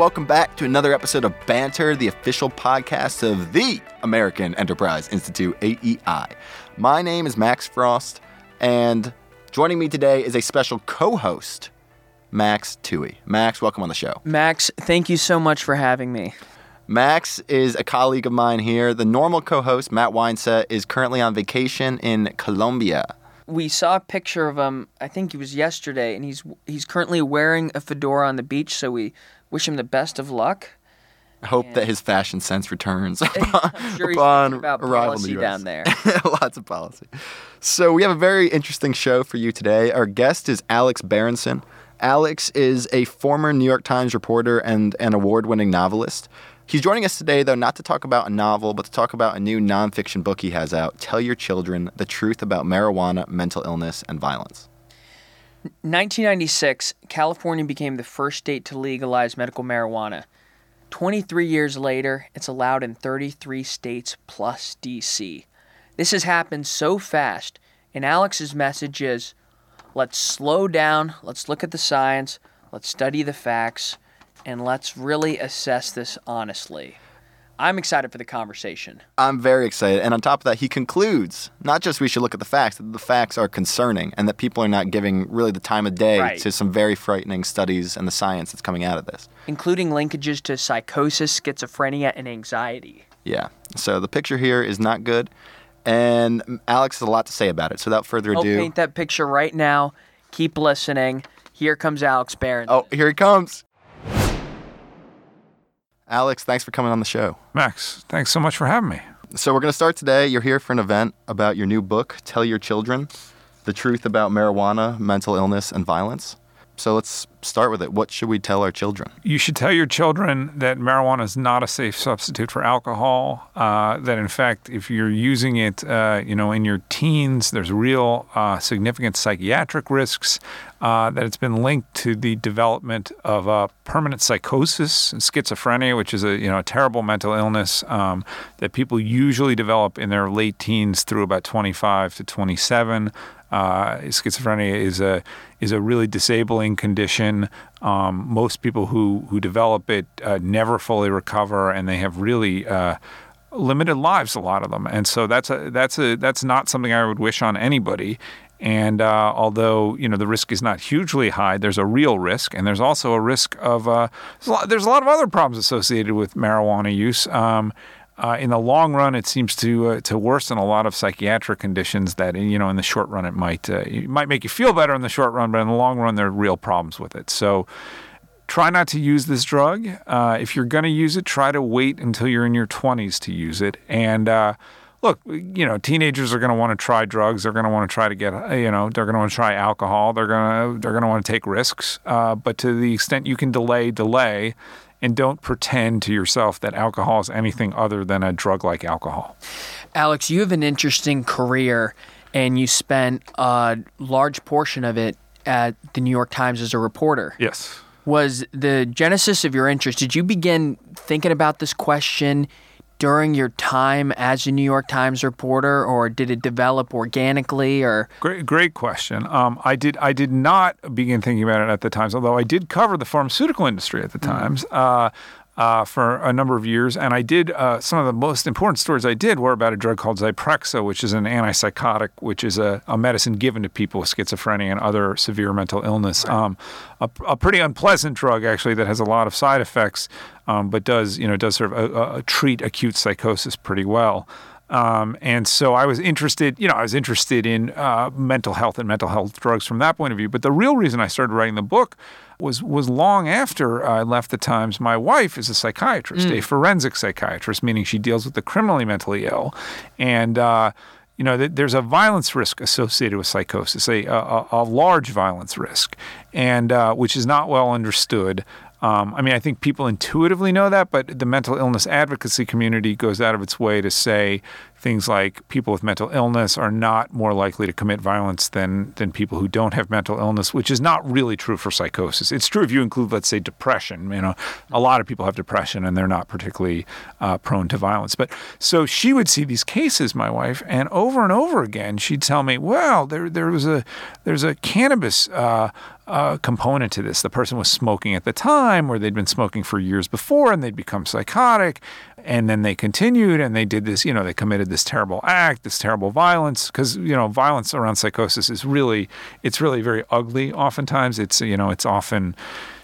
welcome back to another episode of Banter, the official podcast of the American Enterprise Institute, AEI. My name is Max Frost, and joining me today is a special co host, Max Tui. Max, welcome on the show. Max, thank you so much for having me. Max is a colleague of mine here. The normal co host, Matt Weinset, is currently on vacation in Colombia. We saw a picture of him, I think it was yesterday, and he's he's currently wearing a fedora on the beach, so we wish him the best of luck. I hope that his fashion sense returns I'm sure upon arrival in the policy US. down there. Lots of policy. So we have a very interesting show for you today. Our guest is Alex Berenson. Alex is a former New York Times reporter and an award-winning novelist. He's joining us today, though, not to talk about a novel, but to talk about a new nonfiction book he has out, Tell Your Children, The Truth About Marijuana, Mental Illness, and Violence. 1996, California became the first state to legalize medical marijuana. 23 years later, it's allowed in 33 states plus DC. This has happened so fast, and Alex's message is let's slow down, let's look at the science, let's study the facts, and let's really assess this honestly. I'm excited for the conversation. I'm very excited. And on top of that, he concludes not just we should look at the facts, that the facts are concerning and that people are not giving really the time of day Right. to some very frightening studies and the science that's coming out of this. including linkages to psychosis, schizophrenia, and anxiety. Yeah. So the picture here is not good. And Alex has a lot to say about it. So without further ado, I'll paint that picture right now. Keep listening. Here comes Alex Berenson. Oh, here he comes. Alex, thanks for coming on the show. Max, thanks so much for having me. So we're going to start today. You're here for an event about your new book, Tell Your Children: The Truth About Marijuana, Mental Illness, and Violence. So let's start with it. What should we tell our children? You should tell your children that marijuana is not a safe substitute for alcohol. Uh, that in fact, if you're using it, uh, you know, in your teens, there's real uh, significant psychiatric risks. Uh, that it's been linked to the development of permanent psychosis and schizophrenia, which is a you know a terrible mental illness um, that people usually develop in their late teens through about 25 to 27. Uh, schizophrenia is a is a really disabling condition. Um, most people who who develop it uh, never fully recover, and they have really uh, limited lives. A lot of them, and so that's a that's a that's not something I would wish on anybody. And uh, although you know the risk is not hugely high, there's a real risk, and there's also a risk of uh, there's, a lot, there's a lot of other problems associated with marijuana use. Um, uh, in the long run, it seems to uh, to worsen a lot of psychiatric conditions. That you know, in the short run, it might uh, it might make you feel better in the short run, but in the long run, there are real problems with it. So, try not to use this drug. Uh, if you're going to use it, try to wait until you're in your 20s to use it. And uh, look, you know, teenagers are going to want to try drugs. They're going to want to try to get, uh, you know, they're going to want to try alcohol. They're going to they're going to want to take risks. But to the extent you can delay, delay. And don't pretend to yourself that alcohol is anything other than a drug like alcohol. Alex, you have an interesting career, and you spent a large portion of it at the New York Times as a reporter. Yes. Was the genesis of your interest? Did you begin thinking about this question during your time as a New York Times reporter, or did it develop organically? Or Great, great question. Um, I did, I did not begin thinking about it at the Times, although I did cover the pharmaceutical industry at the Times uh, uh, for a number of years, and I did uh, some of the most important stories I did were about a drug called Zyprexa, which is an antipsychotic, which is a, a medicine given to people with schizophrenia and other severe mental illness. Um, a, a pretty unpleasant drug, actually, that has a lot of side effects, um, but does you know does sort of uh, treat acute psychosis pretty well. Um, and so I was interested, you know, I was interested in uh, mental health and mental health drugs from that point of view. But the real reason I started writing the book was was long after I left the Times. My wife is a psychiatrist, a forensic psychiatrist, meaning she deals with the criminally mentally ill, and. Uh, you know, there's a violence risk associated with psychosis, a, a, a large violence risk, and uh, which is not well understood. Um, I mean, I think people intuitively know that, but the mental illness advocacy community goes out of its way to say things like people with mental illness are not more likely to commit violence than than people who don't have mental illness, which is not really true for psychosis. It's true if you include, let's say, depression. You know, a lot of people have depression and they're not particularly uh, prone to violence. But so she would see these cases, my wife, and over and over again, she'd tell me, "Well, there there was a there's a cannabis." Uh, uh, component to this. The person was smoking at the time, or they'd been smoking for years before, and they'd become psychotic, and then they continued and they did this. You know, they committed this terrible act, this terrible violence, because you know, violence around psychosis is really, it's really very ugly. Oftentimes, it's you know, it's often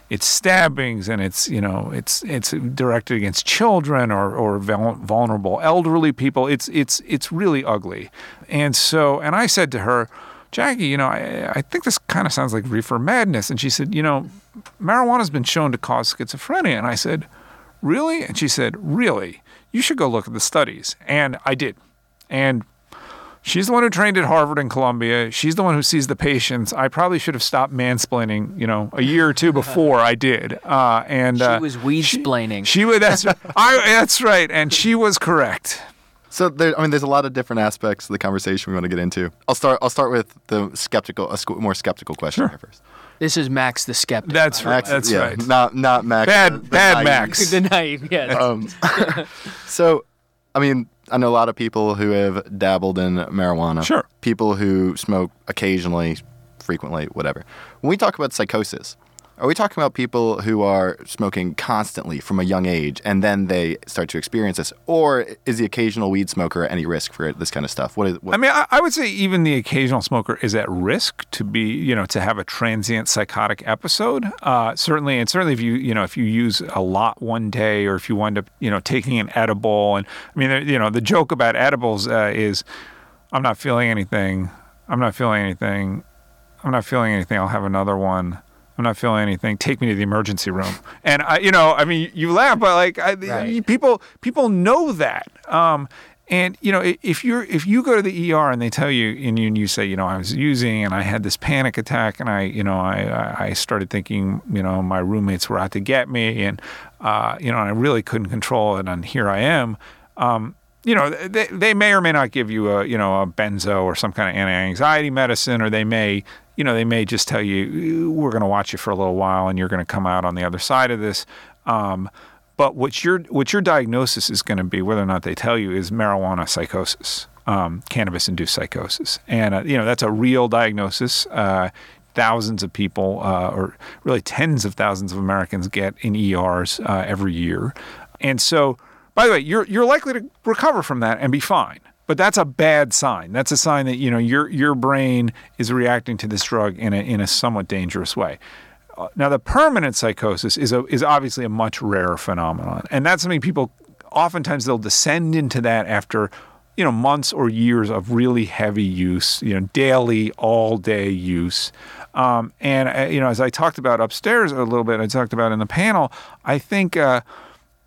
it's stabbings and it's you know it's it's directed against children or or vulnerable elderly people it's it's it's really ugly and so and I said to her Jackie, you know, I, I think this kind of sounds like reefer madness. And she said, you know, marijuana's been shown to cause schizophrenia. And I said, really? And she said, really? You should go look at the studies. And I did. And she's the one who trained at Harvard and Columbia. She's the one who sees the patients. I probably should have stopped mansplaining, you know, a year or two before I did. Uh, and she uh, was weed splaining. She, she was. That's I. That's right. And she was correct. So there, I mean, there's a lot of different aspects of the conversation we want to get into. I'll start. I'll start with the skeptical, a more skeptical question sure. here first. This is Max the skeptic. That's right. Max, that's yeah, right. Not not Max. Bad the, the bad naive. Max. the naive. Yes. Um, so, I mean, I know a lot of people who have dabbled in marijuana. Sure. People who smoke occasionally, frequently, whatever. When we talk about psychosis, are we talking about people who are smoking constantly from a young age and then they start to experience this? Or is the occasional weed smoker at any risk for this kind of stuff? What is, what? I mean, I, I, would say even the occasional smoker is at risk to be, you know, to have a transient psychotic episode. Uh, certainly, and certainly if you, you know, if you use a lot one day or if you wind up, you know, taking an edible. And I mean, you know, the joke about edibles uh, is I'm not feeling anything. I'm not feeling anything. I'm not feeling anything. I'll have another one. I'm not feeling anything. Take me to the emergency room. And I, you know, I mean, you laugh, but like, I, right. people, people know that. Um, and you know, if you're if you go to the ER and they tell you and you, and you say, you know, I was using and I had this panic attack and I, you know, I I started thinking, you know, my roommates were out to get me and, uh, you know, and I really couldn't control it and here I am. Um, you know, they, they may or may not give you a, you know, a benzo or some kind of anti-anxiety medicine, or they may, you know, they may just tell you, we're going to watch you for a little while and you're going to come out on the other side of this. Um, but what your what your diagnosis is going to be, whether or not they tell you, is marijuana psychosis, um, cannabis-induced psychosis, and uh, you know that's a real diagnosis. Uh, thousands of people, uh, or really tens of thousands of Americans, get in ERs uh, every year, and so. By the way, you're you're likely to recover from that and be fine. But that's a bad sign. That's a sign that you know your your brain is reacting to this drug in a in a somewhat dangerous way. Uh, now, the permanent psychosis is a, is obviously a much rarer phenomenon, and that's something people oftentimes they'll descend into that after you know months or years of really heavy use, you know, daily, all day use. Um, and uh, you know, as I talked about upstairs a little bit, I talked about in the panel. I think. Uh,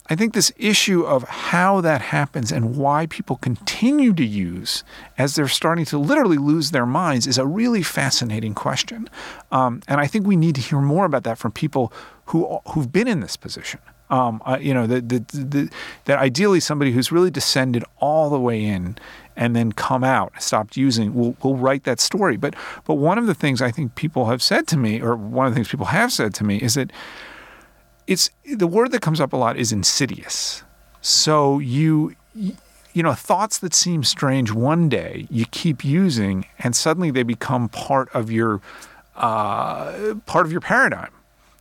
I think this issue of how that happens and why people continue to use as they're starting to literally lose their minds is a really fascinating question. Um, and I think we need to hear more about that from people who, who've been in this position. Um, uh, you know, the, the, the, that ideally somebody who's really descended all the way in and then come out, stopped using, will will write that story. But but one of the things I think people have said to me, or one of the things people have said to me, is that it's the word that comes up a lot is insidious. So you you know thoughts that seem strange one day you keep using and suddenly they become part of your uh, part of your paradigm.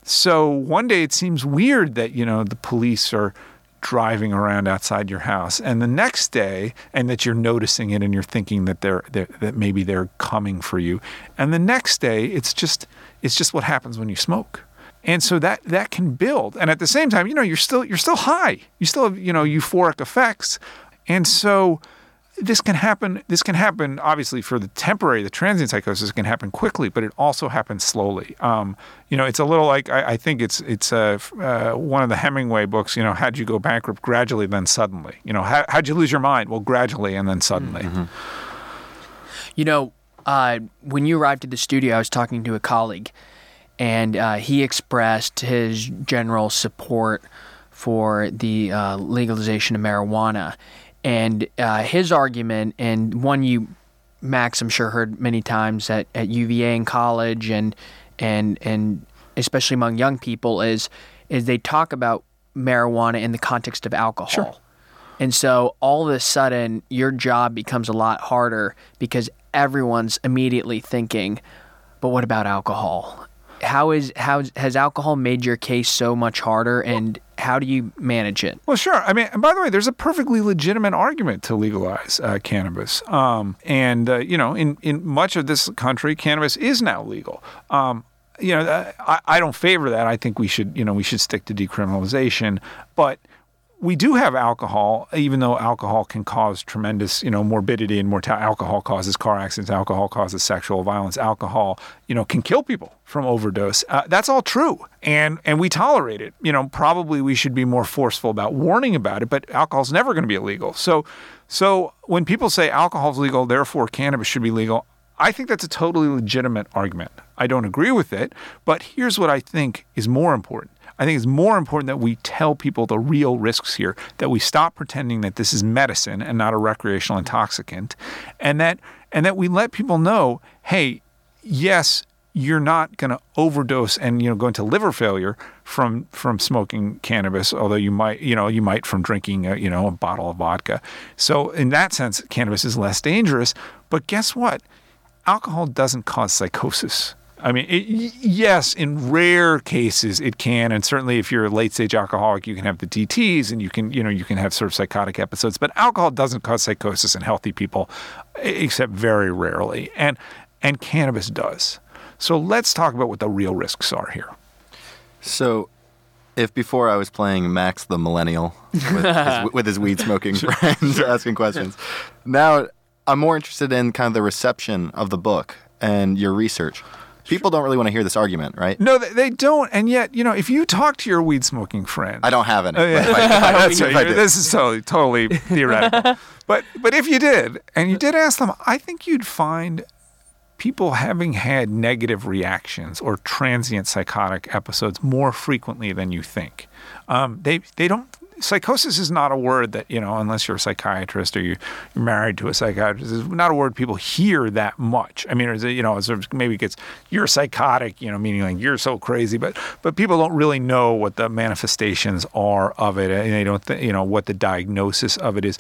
So one day it seems weird that you know the police are driving around outside your house and the next day and that you're noticing it and you're thinking that they're, they're, that maybe they're coming for you and the next day it's just it's just what happens when you smoke and so that that can build. And at the same time you know you're still you're still high. You still have you know euphoric effects. And so this can happen this can happen obviously for the temporary the transient psychosis can happen quickly but it also happens slowly. Um, you know it's a little like i, I think it's it's uh, uh, one of the hemingway books you know how'd you go bankrupt gradually then suddenly. You know how, how'd you lose your mind? Well gradually and then suddenly. Mm-hmm. you know uh, when you arrived at the studio i was talking to a colleague and uh, he expressed his general support for the uh, legalization of marijuana. And uh, his argument, and one you, Max, I'm sure heard many times at, at UVA in college, and and and especially among young people, is is they talk about marijuana in the context of alcohol. Sure. And so all of a sudden, your job becomes a lot harder because everyone's immediately thinking, but what about alcohol? How is how has alcohol made your case so much harder, and how do you manage it? Well, sure. I mean, and by the way, there's a perfectly legitimate argument to legalize uh, cannabis. Um, and, uh, you know, in, in much of this country, cannabis is now legal. Um, you know, I, I don't favor that. I think we should, you know, we should stick to decriminalization. But we do have alcohol, even though alcohol can cause tremendous, you know, morbidity and mortality. Alcohol causes car accidents. Alcohol causes sexual violence. Alcohol, you know, can kill people from overdose. Uh, that's all true, and and we tolerate it. You know, probably we should be more forceful about warning about it. But alcohol's never going to be illegal. So, so when people say alcohol's legal, therefore cannabis should be legal, I think that's a totally legitimate argument. I don't agree with it, but here's what I think is more important. I think it's more important that we tell people the real risks here, that we stop pretending that this is medicine and not a recreational intoxicant, and that and that we let people know, hey, yes, you're not going to overdose and you know go into liver failure from from smoking cannabis although you might you know you might from drinking a, you know a bottle of vodka. So in that sense cannabis is less dangerous but guess what? Alcohol doesn't cause psychosis I mean, it, yes, in rare cases it can, and certainly if you're a late stage alcoholic, you can have the DTS, and you can, you know, you can have sort of psychotic episodes. But alcohol doesn't cause psychosis in healthy people, except very rarely, and and cannabis does. So let's talk about what the real risks are here. So, if before I was playing Max the Millennial with his, with his weed smoking friends asking questions, now I'm more interested in kind of the reception of the book and your research. People don't really want to hear this argument, right? No, they, they don't. And yet, you know, if you talk to your weed smoking friend, I don't have any. Oh, yeah. but if I- if I- That's right. This is totally, totally theoretical. but but if you did, and you did ask them, I think you'd find people having had negative reactions or transient psychotic episodes more frequently than you think. Um, they they don't. Psychosis is not a word that you know, unless you're a psychiatrist or you, you're married to a psychiatrist. It's not a word people hear that much. I mean, is you know, sort of maybe it gets you're psychotic, you know, meaning like you're so crazy, but but people don't really know what the manifestations are of it, and they don't, th- you know, what the diagnosis of it is.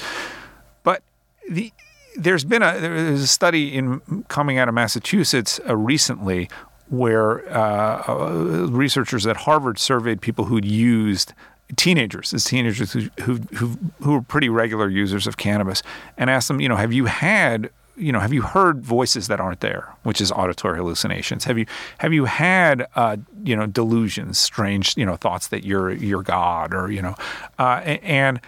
But the there's been a there's a study in coming out of Massachusetts uh, recently where uh, uh, researchers at Harvard surveyed people who'd used teenagers, as teenagers who who who were pretty regular users of cannabis, and ask them, you know, have you had you know, have you heard voices that aren't there, which is auditory hallucinations? Have you have you had uh, you know delusions, strange you know thoughts that you're you're God or you know, uh, and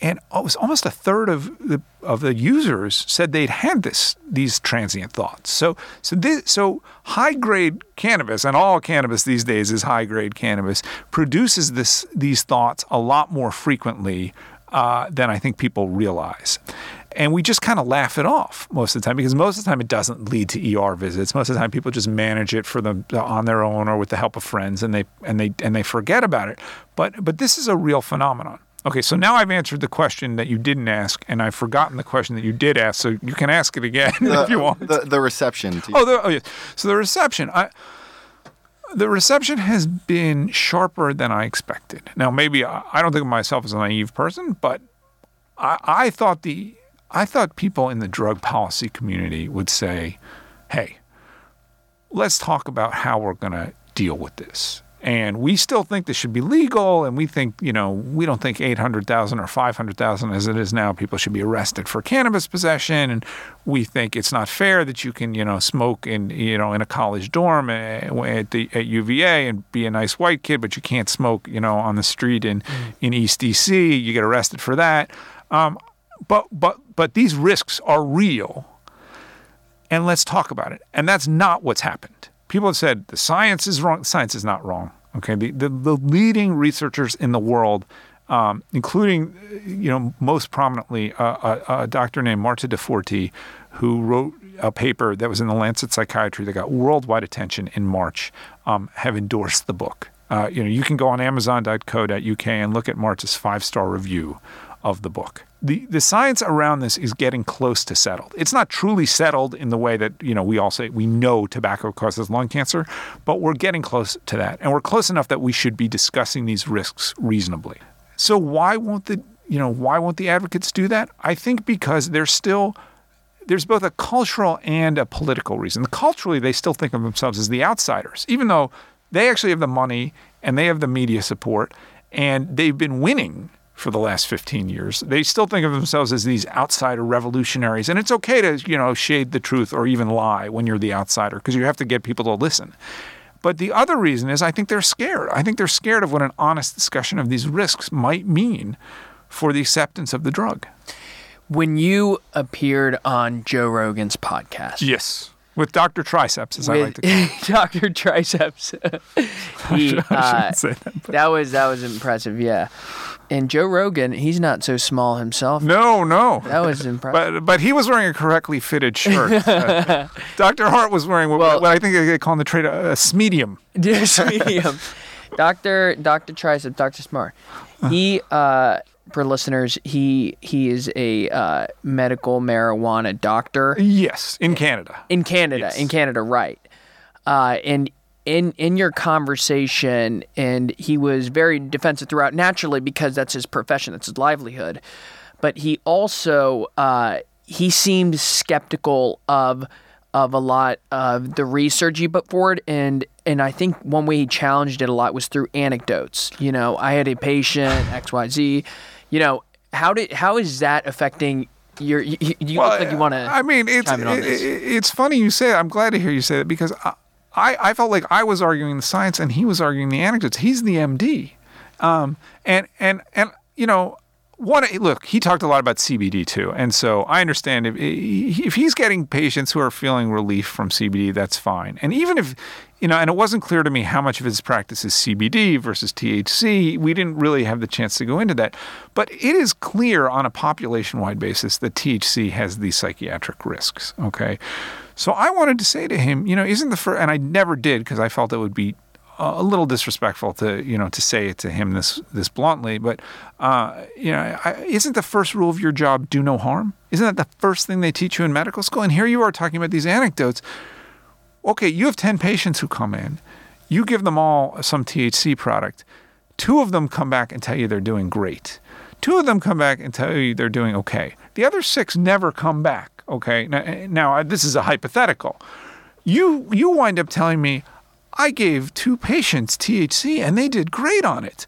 and it was almost a third of the of the users said they'd had this these transient thoughts. So so this, so high grade cannabis and all cannabis these days is high grade cannabis produces this these thoughts a lot more frequently uh, than I think people realize. And we just kind of laugh it off most of the time because most of the time it doesn't lead to ER visits. Most of the time people just manage it for them on their own or with the help of friends and they and they and they forget about it. But but this is a real phenomenon. Okay, so now I've answered the question that you didn't ask, and I've forgotten the question that you did ask. So you can ask it again if you want. The, the reception. To Oh, the, oh yes. So the reception, I, the reception has been sharper than I expected. Now, maybe I, I don't think of myself as a naive person, but I, I thought the I thought people in the drug policy community would say, "Hey, let's talk about how we're going to deal with this." And we still think this should be legal, and we think, you know, we don't think 800,000 or 500,000 as it is now, people should be arrested for cannabis possession. And we think it's not fair that you can, you know, smoke in, you know, in a college dorm eh, at, the, at UVA and be a nice white kid, but you can't smoke, you know, on the street in, in East DC. You get arrested for that. Um, but, but, but these risks are real and let's talk about it. And that's not what's happened. People have said the science is wrong. Science is not wrong. Okay, the, the, the leading researchers in the world, um, including, you know, most prominently uh, a, a doctor named Marta Di Forti, who wrote a paper that was in the Lancet Psychiatry that got worldwide attention in March, um, have endorsed the book. Uh, you know, you can go on Amazon.co.uk and look at Marta's five-star review of the book. The the science around this is getting close to settled. It's not truly settled in the way that, you know, we all say we know tobacco causes lung cancer, but we're getting close to that. And we're close enough that we should be discussing these risks reasonably. So why won't the you know, why won't the advocates do that? I think because there's still there's both a cultural and a political reason. Culturally, they still think of themselves as the outsiders, even though they actually have the money and they have the media support and they've been winning for the last 15 years. They still think of themselves as these outsider revolutionaries. And it's okay to, you know, shade the truth or even lie when you're the outsider because you have to get people to listen. But the other reason is I think they're scared. I think they're scared of what an honest discussion of these risks might mean for the acceptance of the drug. When you appeared on Joe Rogan's podcast. Yes. With Dr. Triceps, as I like to call him. Dr. Triceps. he, uh, that, that was that was impressive, yeah. And Joe Rogan, he's not so small himself. No, no. That was impressive. But but he was wearing a correctly fitted shirt. uh, Dr. Hart was wearing what, well, what I think they call in the trade a, a medium. smedium. Dr. Dr. Triceps, Dr. Smart. He uh, for listeners, he he is a uh, medical marijuana doctor. Yes, in Canada. In Canada, yes. in Canada, right? Uh, and in in your conversation, and he was very defensive throughout, naturally because that's his profession, that's his livelihood. But he also uh, he seemed skeptical of of a lot of the research he put forward and and I think one way he challenged it a lot was through anecdotes. You know, I had a patient XYZ you know, how did how is that affecting your? You, you well, look like you want to. I mean, it's it, it's funny you say. It. I'm glad to hear you say that because I, I, I felt like I was arguing the science and he was arguing the anecdotes. He's the MD, um, and and and you know what look he talked a lot about cbd too. And so i understand if if he's getting patients who are feeling relief from cbd that's fine. And even if you know and it wasn't clear to me how much of his practice is cbd versus thc we didn't really have the chance to go into that. But it is clear on a population wide basis that thc has these psychiatric risks okay so i wanted to say to him you know isn't the first and i never did because i felt it would be a little disrespectful to you know to say it to him this this bluntly, but uh, you know, I, isn't the first rule of your job do no harm? Isn't that the first thing they teach you in medical school? And here you are talking about these anecdotes. Okay, you have ten patients who come in, you give them all some THC product. Two of them come back and tell you they're doing great. Two of them come back and tell you they're doing okay. The other six never come back. Okay, now, now uh, this is a hypothetical. You you wind up telling me I gave two patients THC and they did great on it.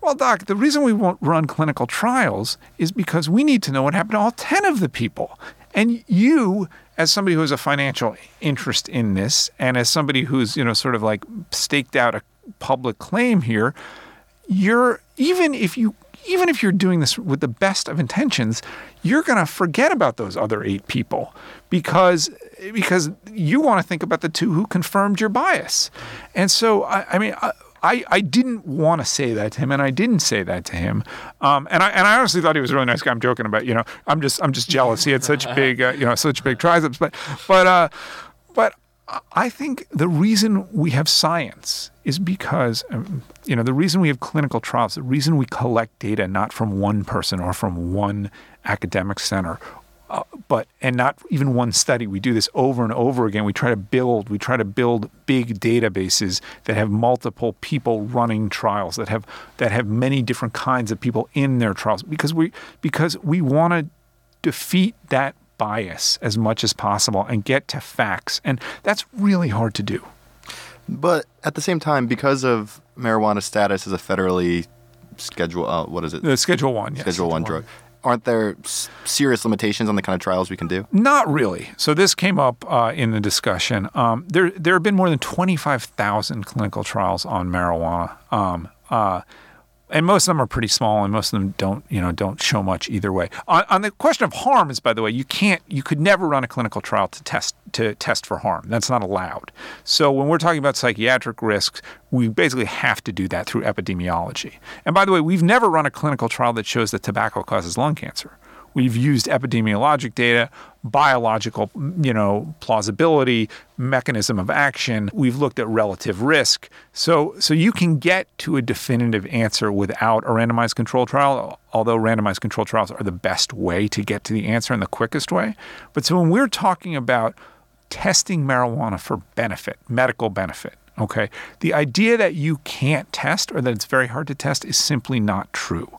Well, doc, the reason we won't run clinical trials is because we need to know what happened to all 10 of the people. And you, as somebody who has a financial interest in this, and as somebody who's, you know, sort of like staked out a public claim here, you're even if you even if you're doing this with the best of intentions, you're going to forget about those other eight people because because you want to think about the two who confirmed your bias. And so, I, I mean. I, I, didn't want to say that to him, and I didn't say that to him. Um, and I and I honestly thought he was a really nice guy. I'm joking about, you know, I'm just I'm just jealous. He had such big, uh, you know, such big triceps. But but uh, but I think the reason we have science is because, um, you know, the reason we have clinical trials, the reason we collect data not from one person or from one academic center, uh, but and not even one study. We do this over and over again. We try to build, we try to build big databases that have multiple people running trials that have that have many different kinds of people in their trials because we because we want to defeat that bias as much as possible and get to facts. And that's really hard to do. But at the same time, because of marijuana status as a federally schedule, uh, what is it? The Schedule One, yes. Schedule One drug. Aren't there serious limitations on the kind of trials we can do? Not really. So this came up uh, in the discussion. Um, there, there have been more than twenty-five thousand clinical trials on marijuana. Um, uh, and most of them are pretty small, and most of them don't, you know, don't show much either way. On, on, the question of harm, is by the way, you can't, you could never run a clinical trial to test to test for harm. That's not allowed. So when we're talking about psychiatric risks, we basically have to do that through epidemiology. And by the way, we've never run a clinical trial that shows that tobacco causes lung cancer. We've used epidemiologic data, biological, you know, plausibility, mechanism of action. We've looked at relative risk. So, so you can get to a definitive answer without a randomized control trial, although randomized control trials are the best way to get to the answer and the quickest way. But so when we're talking about testing marijuana for benefit, medical benefit, Okay. The idea that you can't test or that it's very hard to test is simply not true.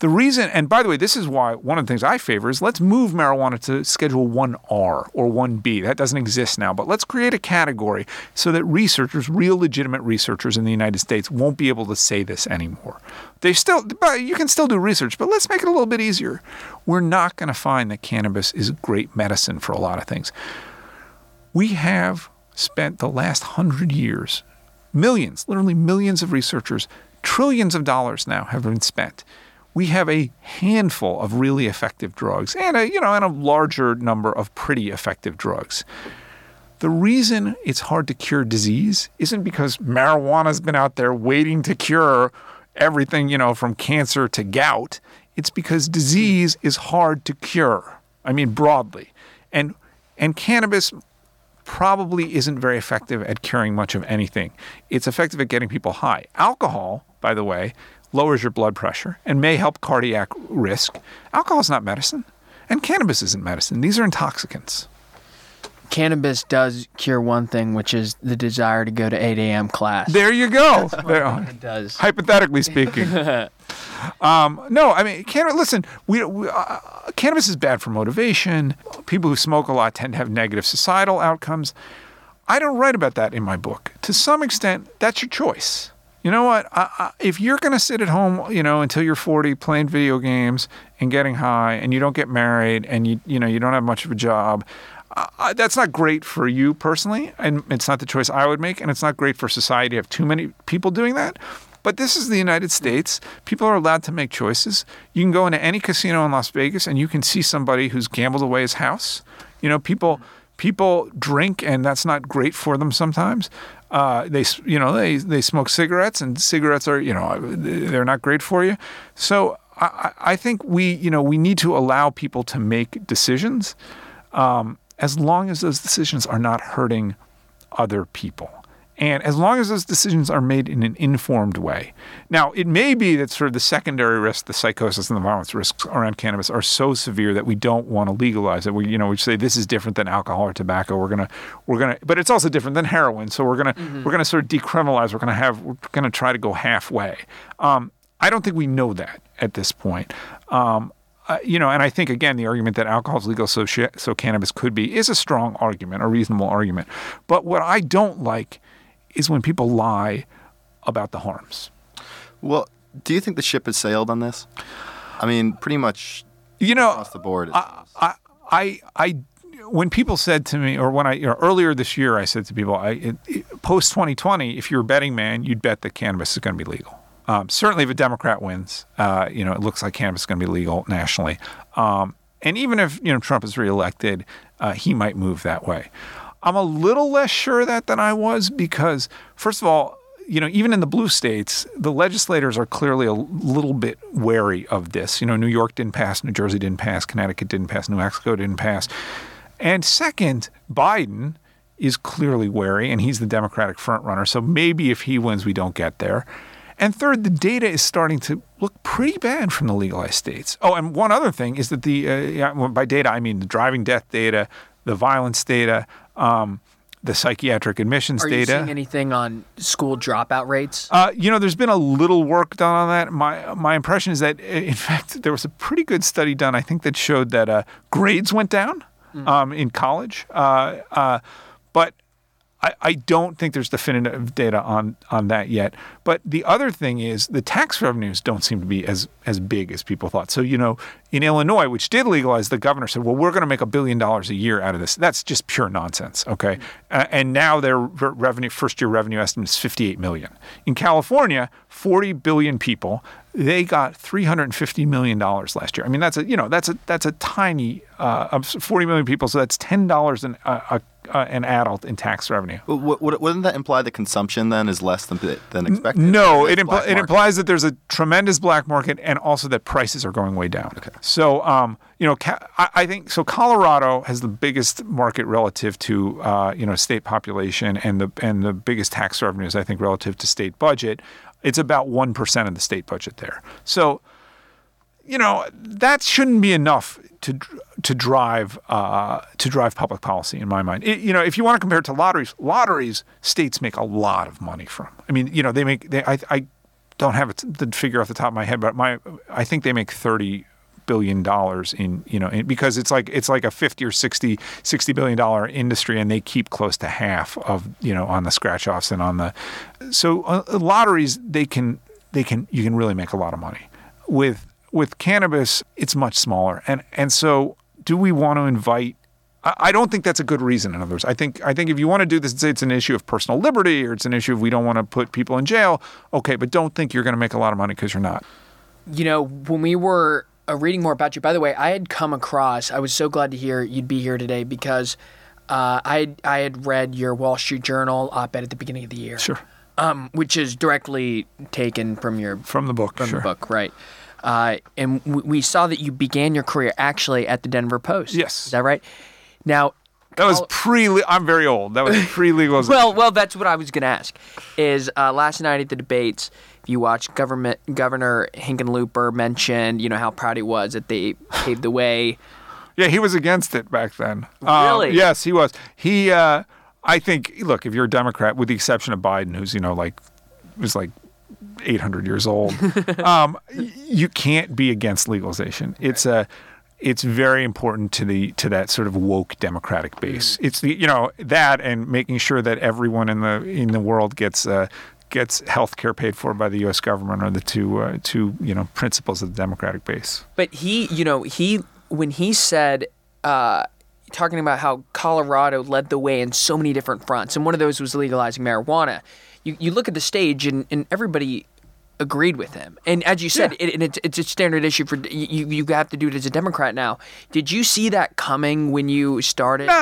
The reason, and by the way, this is why one of the things I favor is let's move marijuana to Schedule 1R or 1B. That doesn't exist now, but let's create a category so that researchers, real legitimate researchers in the United States, won't be able to say this anymore. They still, but you can still do research, but let's make it a little bit easier. We're not going to find that cannabis is great medicine for a lot of things. We have spent the last hundred years, millions, literally millions of researchers, trillions of dollars now have been spent. We have a handful of really effective drugs and a, you know, and a larger number of pretty effective drugs. The reason it's hard to cure disease isn't because marijuana's been out there waiting to cure everything, you know, from cancer to gout. It's because disease is hard to cure. I mean, broadly. And and cannabis probably isn't very effective at curing much of anything. It's effective at getting people high. Alcohol, by the way, lowers your blood pressure and may help cardiac risk. Alcohol is not medicine, and cannabis isn't medicine. These are intoxicants. Cannabis does cure one thing, which is the desire to go to 8 a.m. class. There you go. There, it does. hypothetically speaking. um, no, I mean, can, listen, we, we uh, cannabis is bad for motivation. People who smoke a lot tend to have negative societal outcomes. I don't write about that in my book. To some extent, that's your choice. You know what? I, I, if you're going to sit at home, you know, until you're 40 playing video games and getting high and you don't get married and you you know, you don't have much of a job, that's not great for you personally and it's not the choice I would make and it's not great for society to have too many people doing that. But this is the United States. People are allowed to make choices. You can go into any casino in Las Vegas and you can see somebody who's gambled away his house. You know, people people drink and that's not great for them sometimes. Uh, they you know they they smoke cigarettes and cigarettes are you know they're not great for you. So I, I think we you know we need to allow people to make decisions um, as long as those decisions are not hurting other people. And as long as those decisions are made in an informed way. Now, it may be that sort of the secondary risks, the psychosis and the violence risks around cannabis are so severe that we don't want to legalize it. We, you know, we say this is different than alcohol or tobacco. We're gonna, we're gonna, but it's also different than heroin. So we're gonna, mm-hmm. we're gonna sort of decriminalize. We're gonna have, we're gonna try to go halfway. Um, I don't think we know that at this point. Um, uh, you know, and I think again the argument that alcohol is legal, so sh- so cannabis could be, is a strong argument, a reasonable argument. But what I don't like is when people lie about the harms. Well, do you think the ship has sailed on this? I mean, pretty much. You know, across the board. I, I, I, I, when people said to me, or when I you know, earlier this year, I said to people, I, post 2020, if you're a betting man, you'd bet that cannabis is going to be legal. Um, certainly, if a Democrat wins, uh, you know, it looks like cannabis is going to be legal nationally. Um, and even if you know Trump is reelected, uh, he might move that way. I'm a little less sure of that than I was because, first of all, you know, even in the blue states, the legislators are clearly a little bit wary of this. You know, New York didn't pass, New Jersey didn't pass, Connecticut didn't pass, New Mexico didn't pass. And second, Biden is clearly wary, and he's the Democratic frontrunner. So maybe if he wins, we don't get there. And third, the data is starting to look pretty bad from the legalized states. Oh, and one other thing is that the uh, by data I mean the driving death data, the violence data, um, the psychiatric admissions Are data. Are you seeing anything on school dropout rates? Uh, you know, there's been a little work done on that. My my impression is that, in fact, there was a pretty good study done. I think that showed that uh, grades went down mm. um, in college. Uh, uh but I, I don't think there's definitive data on on that yet. But the other thing is the tax revenues don't seem to be as as big as people thought. So you know, in Illinois, which did legalize, the governor said, "Well, we're going to make a billion dollars a year out of this." That's just pure nonsense. Okay, uh, and now their revenue first year revenue estimate is 58 million. In California, 40 billion people they got 350 million dollars last year. I mean, that's a you know that's a that's a tiny uh, 40 million people, so that's ten dollars a, uh, an adult in tax revenue. But w- w- wouldn't that imply the consumption then is less than than expected? No, it, impl- it implies that there's a tremendous black market and also that prices are going way down. Okay. So, um, you know, ca- I, I think so. Colorado has the biggest market relative to uh, you know state population and the and the biggest tax revenues. I think relative to state budget, it's about one percent of the state budget there. So, you know, that shouldn't be enough to to drive uh, to drive public policy in my mind. It- you know, if you want to compare it to lotteries, lotteries states make a lot of money from. I mean, you know, they make they I, I don't have the figure off the top of my head, but my I think they make thirty billion dollars in you know in, because it's like it's like a 50 or 60 60 billion dollar industry and they keep close to half of you know on the scratch offs and on the so uh, lotteries they can they can you can really make a lot of money with with cannabis it's much smaller and and so do we want to invite I don't think that's a good reason. In other words, I think I think if you want to do this and say it's an issue of personal liberty or it's an issue of we don't want to put people in jail, okay, but don't think you're going to make a lot of money because you're not. You know, when we were uh, reading more about you, by the way, I had come across. I was so glad to hear you'd be here today because uh, I had- I had read your Wall Street Journal op-ed at the beginning of the year, Sure, um, which is directly taken from your from the book. from sure. the book, right? Uh, and w- we saw that you began your career actually at the Denver Post. Yes. is that right? Now, That was pre. I'm very old. That was pre legalization. Well, well, that's what I was going to ask. Is uh, last night at the debates, if you watched government Governor Hickenlooper mentioned, you know how proud he was that they paved the way. Yeah, he was against it back then. Um, Really? yes, he was. He, uh, I think. Look, if you're a Democrat, with the exception of Biden, who's you know like was like 800 years old, um, you can't be against legalization. It's a it's very important to the to that sort of woke democratic base. It's the you know that and making sure that everyone in the in the world gets uh, gets health care paid for by the U.S. government are the two uh, two you know principles of the democratic base. But he, you know, he when he said, uh, talking about how Colorado led the way in so many different fronts, and one of those was legalizing marijuana. You you look at the stage, and, and everybody agreed with him. And as you said, Yeah. it, and it's it's a standard issue for you. You have to do it as a Democrat now. Did you see that coming when you started? Nah,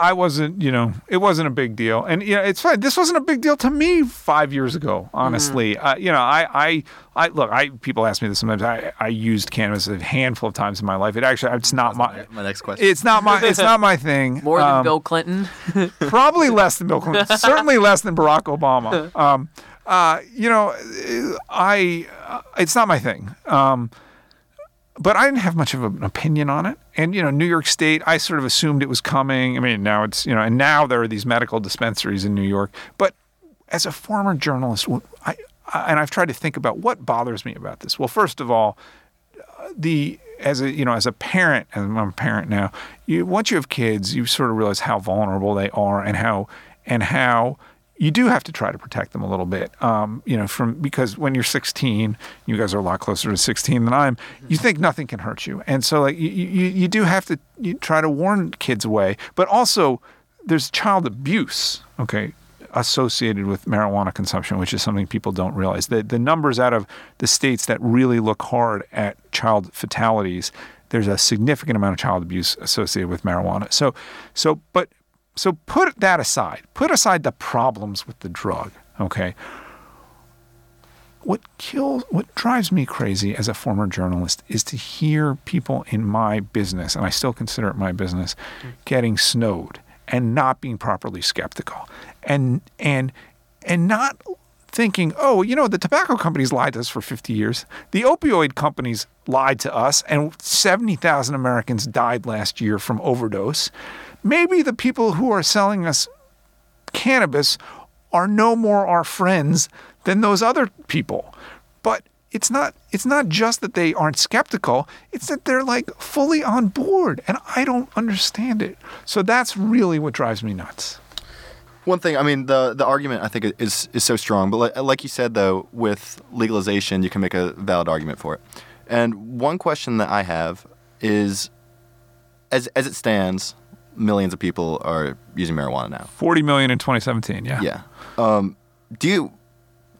I wasn't, you know, it wasn't a big deal. And, you know, it's fine. This wasn't a big deal to me five years ago, honestly. Uh, you know, I, I, I, look, I, people ask me this sometimes. I, I used cannabis a handful of times in my life. It actually, it's not my, My next question. it's not my, it's not my thing. More than Um, Bill Clinton. Probably less than Bill Clinton. Certainly less than Barack Obama. Um, uh, you know, I, uh, it's not my thing. Um, but I didn't have much of an opinion on it. And you know, New York State, I sort of assumed it was coming. I mean, now it's you know, and now there are these medical dispensaries in New York. But as a former journalist, I, I and I've tried to think about what bothers me about this. Well, first of all, the as a you know as a parent and I'm a parent now you once you have kids you sort of realize how vulnerable they are and how and how you do have to try to protect them a little bit um, you know from because when you're 16 you guys are a lot closer to 16 than I'm you think nothing can hurt you and so like you you, you do have to you try to warn kids away but also there's child abuse okay associated with marijuana consumption, which is something people don't realize. The, the numbers out of the states that really look hard at child fatalities, there's a significant amount of child abuse associated with marijuana. So, so, but, so put that aside. Put aside the problems with the drug. Okay. What kills, what drives me crazy as a former journalist is to hear people in my business, and I still consider it my business, getting snowed and not being properly skeptical, and and and not thinking, oh, you know, the tobacco companies lied to us for 50 years. The opioid companies lied to us, and 70,000 Americans died last year from overdose. Maybe the people who are selling us cannabis are no more our friends than those other people. But it's not it's not just that they aren't skeptical, it's that they're like fully on board and I don't understand it. So that's really what drives me nuts. One thing, I mean, the the argument I think is is so strong, but like, like you said though, with legalization, you can make a valid argument for it. And one question that I have is, as as it stands, millions of people are using marijuana now. 40 million in 2017, yeah. Yeah. Um, do you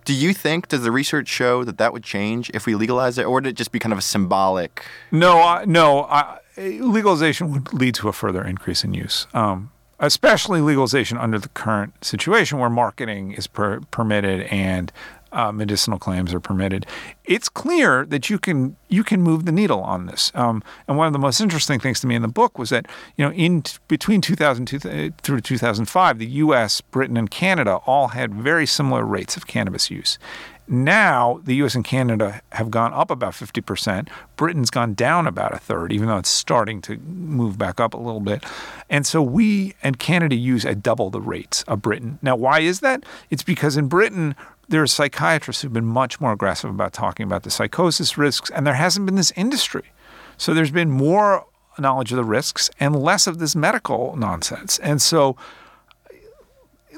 do you think does the research show that that would change if we legalize it, or would it just be kind of a symbolic? No, I, no. I, legalization would lead to a further increase in use. Um, especially legalization under the current situation where marketing is per- permitted and uh, medicinal claims are permitted. It's clear that you can you can move the needle on this. Um, and one of the most interesting things to me in the book was that you know in t- between 2002 uh, through 2005, the U.S., Britain, and Canada all had very similar rates of cannabis use. Now, the US and Canada have gone up about 50%. Britain's gone down about a third, even though it's starting to move back up a little bit. And so we and Canada use at double the rates of Britain. Now, why is that? It's because in Britain, there are psychiatrists who've been much more aggressive about talking about the psychosis risks, and there hasn't been this industry. So there's been more knowledge of the risks and less of this medical nonsense. And so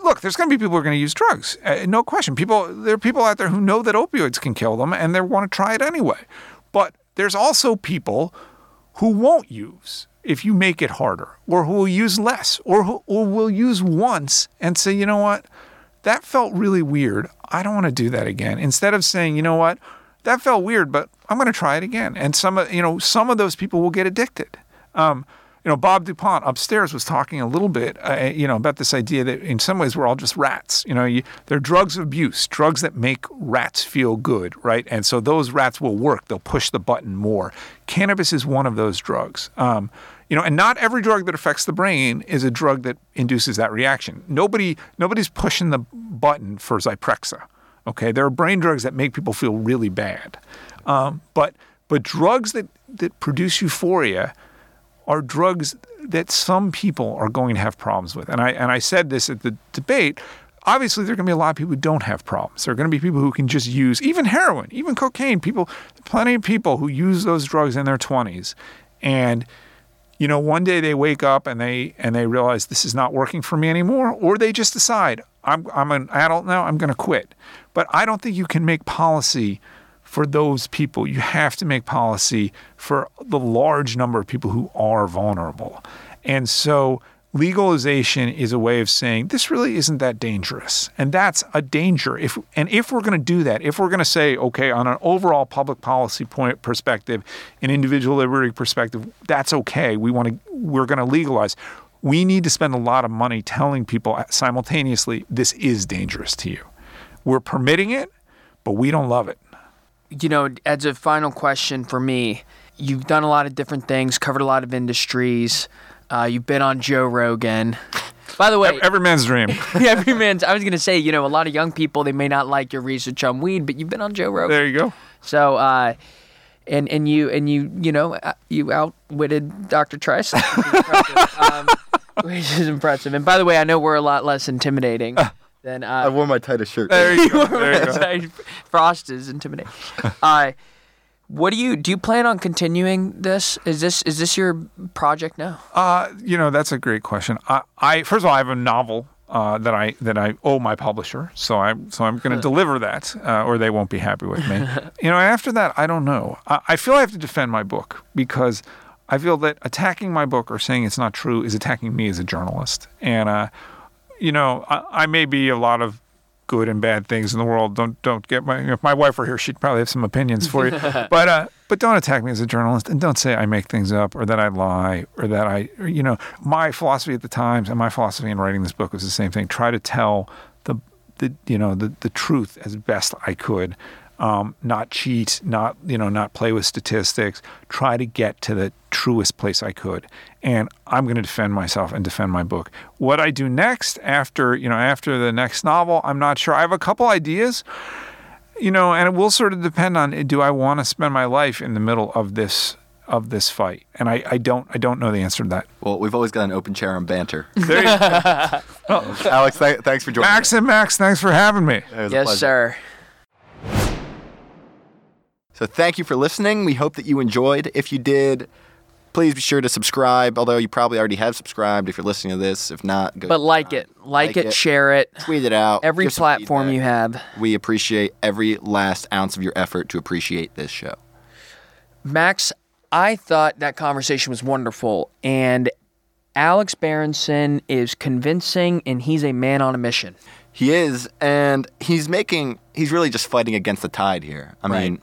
look, there's going to be people who are going to use drugs, uh, no question. People, there are people out there who know that opioids can kill them, and they want to try it anyway. But there's also people who won't use if you make it harder, or who will use less, or who or will use once and say, you know what, that felt really weird. I don't want to do that again. Instead of saying, you know what, that felt weird, but I'm going to try it again. And some, of you know, some of those people will get addicted. Um, you know, Bob Dupont upstairs was talking a little bit, uh, you know, about this idea that in some ways we're all just rats. You know, you, they're drugs of abuse, drugs that make rats feel good, right? And so those rats will work; they'll push the button more. Cannabis is one of those drugs. Um, you know, and not every drug that affects the brain is a drug that induces that reaction. Nobody, nobody's pushing the button for Zyprexa. Okay, there are brain drugs that make people feel really bad, um, but but drugs that that produce euphoria are drugs that some people are going to have problems with. And I and I said this at the debate. Obviously, there are going to be a lot of people who don't have problems. There are going to be people who can just use even heroin, even cocaine. People, plenty of people who use those drugs in their twenties, and you know, one day they wake up and they and they realize this is not working for me anymore, or they just decide I'm I'm an adult now, I'm going to quit. But I don't think you can make policy for those people. You have to make policy for the large number of people who are vulnerable. And so legalization is a way of saying this really isn't that dangerous. And that's a danger. If and if we're going to do that, if we're going to say okay on an overall public policy point perspective, an individual liberty perspective, that's okay. We want to we're going to legalize. We need to spend a lot of money telling people simultaneously this is dangerous to you. We're permitting it, but we don't love it you know, as a final question for me, you've done a lot of different things, covered a lot of industries. Uh, you've been on Joe Rogan. By the way, every man's dream. every man's. I was gonna say, you know, a lot of young people they may not like your research on weed, but you've been on Joe Rogan. There you go. So, uh, and and you and you you know uh, you outwitted Dr. Trice, um, which is impressive. And by the way, I know we're a lot less intimidating. Then uh, I wore my tightest shirt. There you go. There you go. Frost is intimidating. uh, what do you do? You plan on continuing this? Is this is this your project now? Uh, you know, that's a great question. I, I first of all, I have a novel uh, that I that I owe my publisher, so I so I'm going to deliver that, uh, or they won't be happy with me. you know, after that, I don't know. I, I feel I have to defend my book because I feel that attacking my book or saying it's not true is attacking me as a journalist, and uh, you know, I, I, may be a lot of good and bad things in the world. Don't don't get my if my wife were here, she'd probably have some opinions for you. but uh, but don't attack me as a journalist, and don't say I make things up or that I lie or that I or, you know my philosophy at the Times and my philosophy in writing this book was the same thing. Try to tell the the you know the the truth as best I could um, not cheat, not you know, not play with statistics. Try to get to the truest place I could, and I'm going to defend myself and defend my book. What I do next after you know after the next novel, I'm not sure. I have a couple ideas, you know, and it will sort of depend on do I want to spend my life in the middle of this of this fight? And I, I don't I don't know the answer to that. Well, we've always got an open chair and banter. There you go. Alex, th- thanks for joining. Max me. and Max, thanks for having me. Yes, sir. So thank you for listening. We hope that you enjoyed. If you did, please be sure to subscribe. Although you probably already have subscribed if you're listening to this. If not, go but like it, like, like it, it, share it, tweet it out. Every platform you have. We appreciate every last ounce of your effort to appreciate this show. Max, I thought that conversation was wonderful, and Alex Berenson is convincing, and he's a man on a mission. He is, and he's making. He's really just fighting against the tide here. I right. mean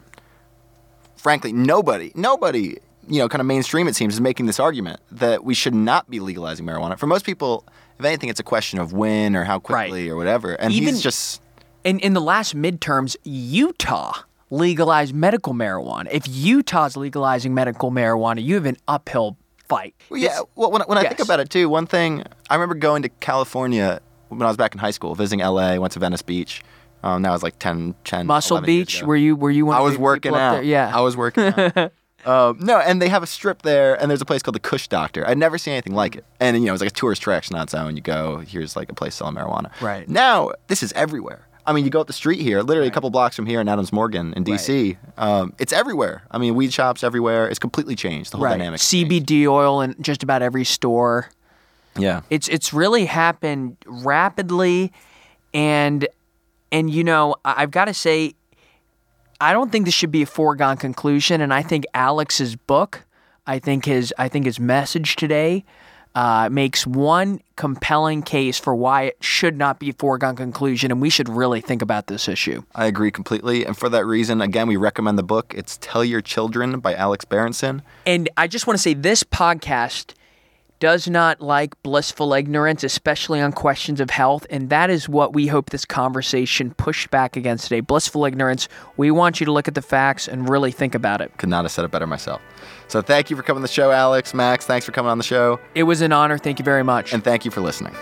frankly, nobody, nobody you know, kind of mainstream, it seems, is making this argument that we should not be legalizing marijuana. For most people, if anything, it's a question of when or how quickly or whatever. And Even- he's just, In in the last midterms, Utah legalized medical marijuana. If Utah's legalizing medical marijuana, you have an uphill fight. well, yeah. Well, when, when I think about it too, one thing I remember going to California when I was back in high school, visiting LA, went to Venice Beach. Um, that was like 10, 10 Muscle 11 years Beach, were you were you one I was working out. there? Yeah. I was working out. Um, no, and they have a strip there, and there's a place called the Kush Doctor. I'd never seen anything like it. And, you know, it's like a tourist attraction on its own. You go, here's like a place selling marijuana. Right. Now, this is everywhere. I mean, you go up the street here, literally a couple blocks from here in Adams Morgan in D.C. Um, it's everywhere. I mean, weed shops everywhere. It's completely changed. The whole right. dynamic. has changed. CBD oil in just about every store. Yeah. It's it's really happened rapidly, and and you know I've got to say, I don't think this should be a foregone conclusion, and I think Alex's book, I think his I think his message today. Uh, makes one compelling case for why it should not be a foregone conclusion, and we should really think about this issue. I agree completely. And for that reason, again, we recommend the book. It's Tell Your Children by Alex Berenson. And I just want to say this podcast does not like blissful ignorance, especially on questions of health. And that is what we hope this conversation pushed back against today. Blissful ignorance. We want you to look at the facts and really think about it. Could not have said it better myself. So thank you for coming on the show, Alex. Max, thanks for coming on the show. It was an honor. Thank you very much. And thank you for listening.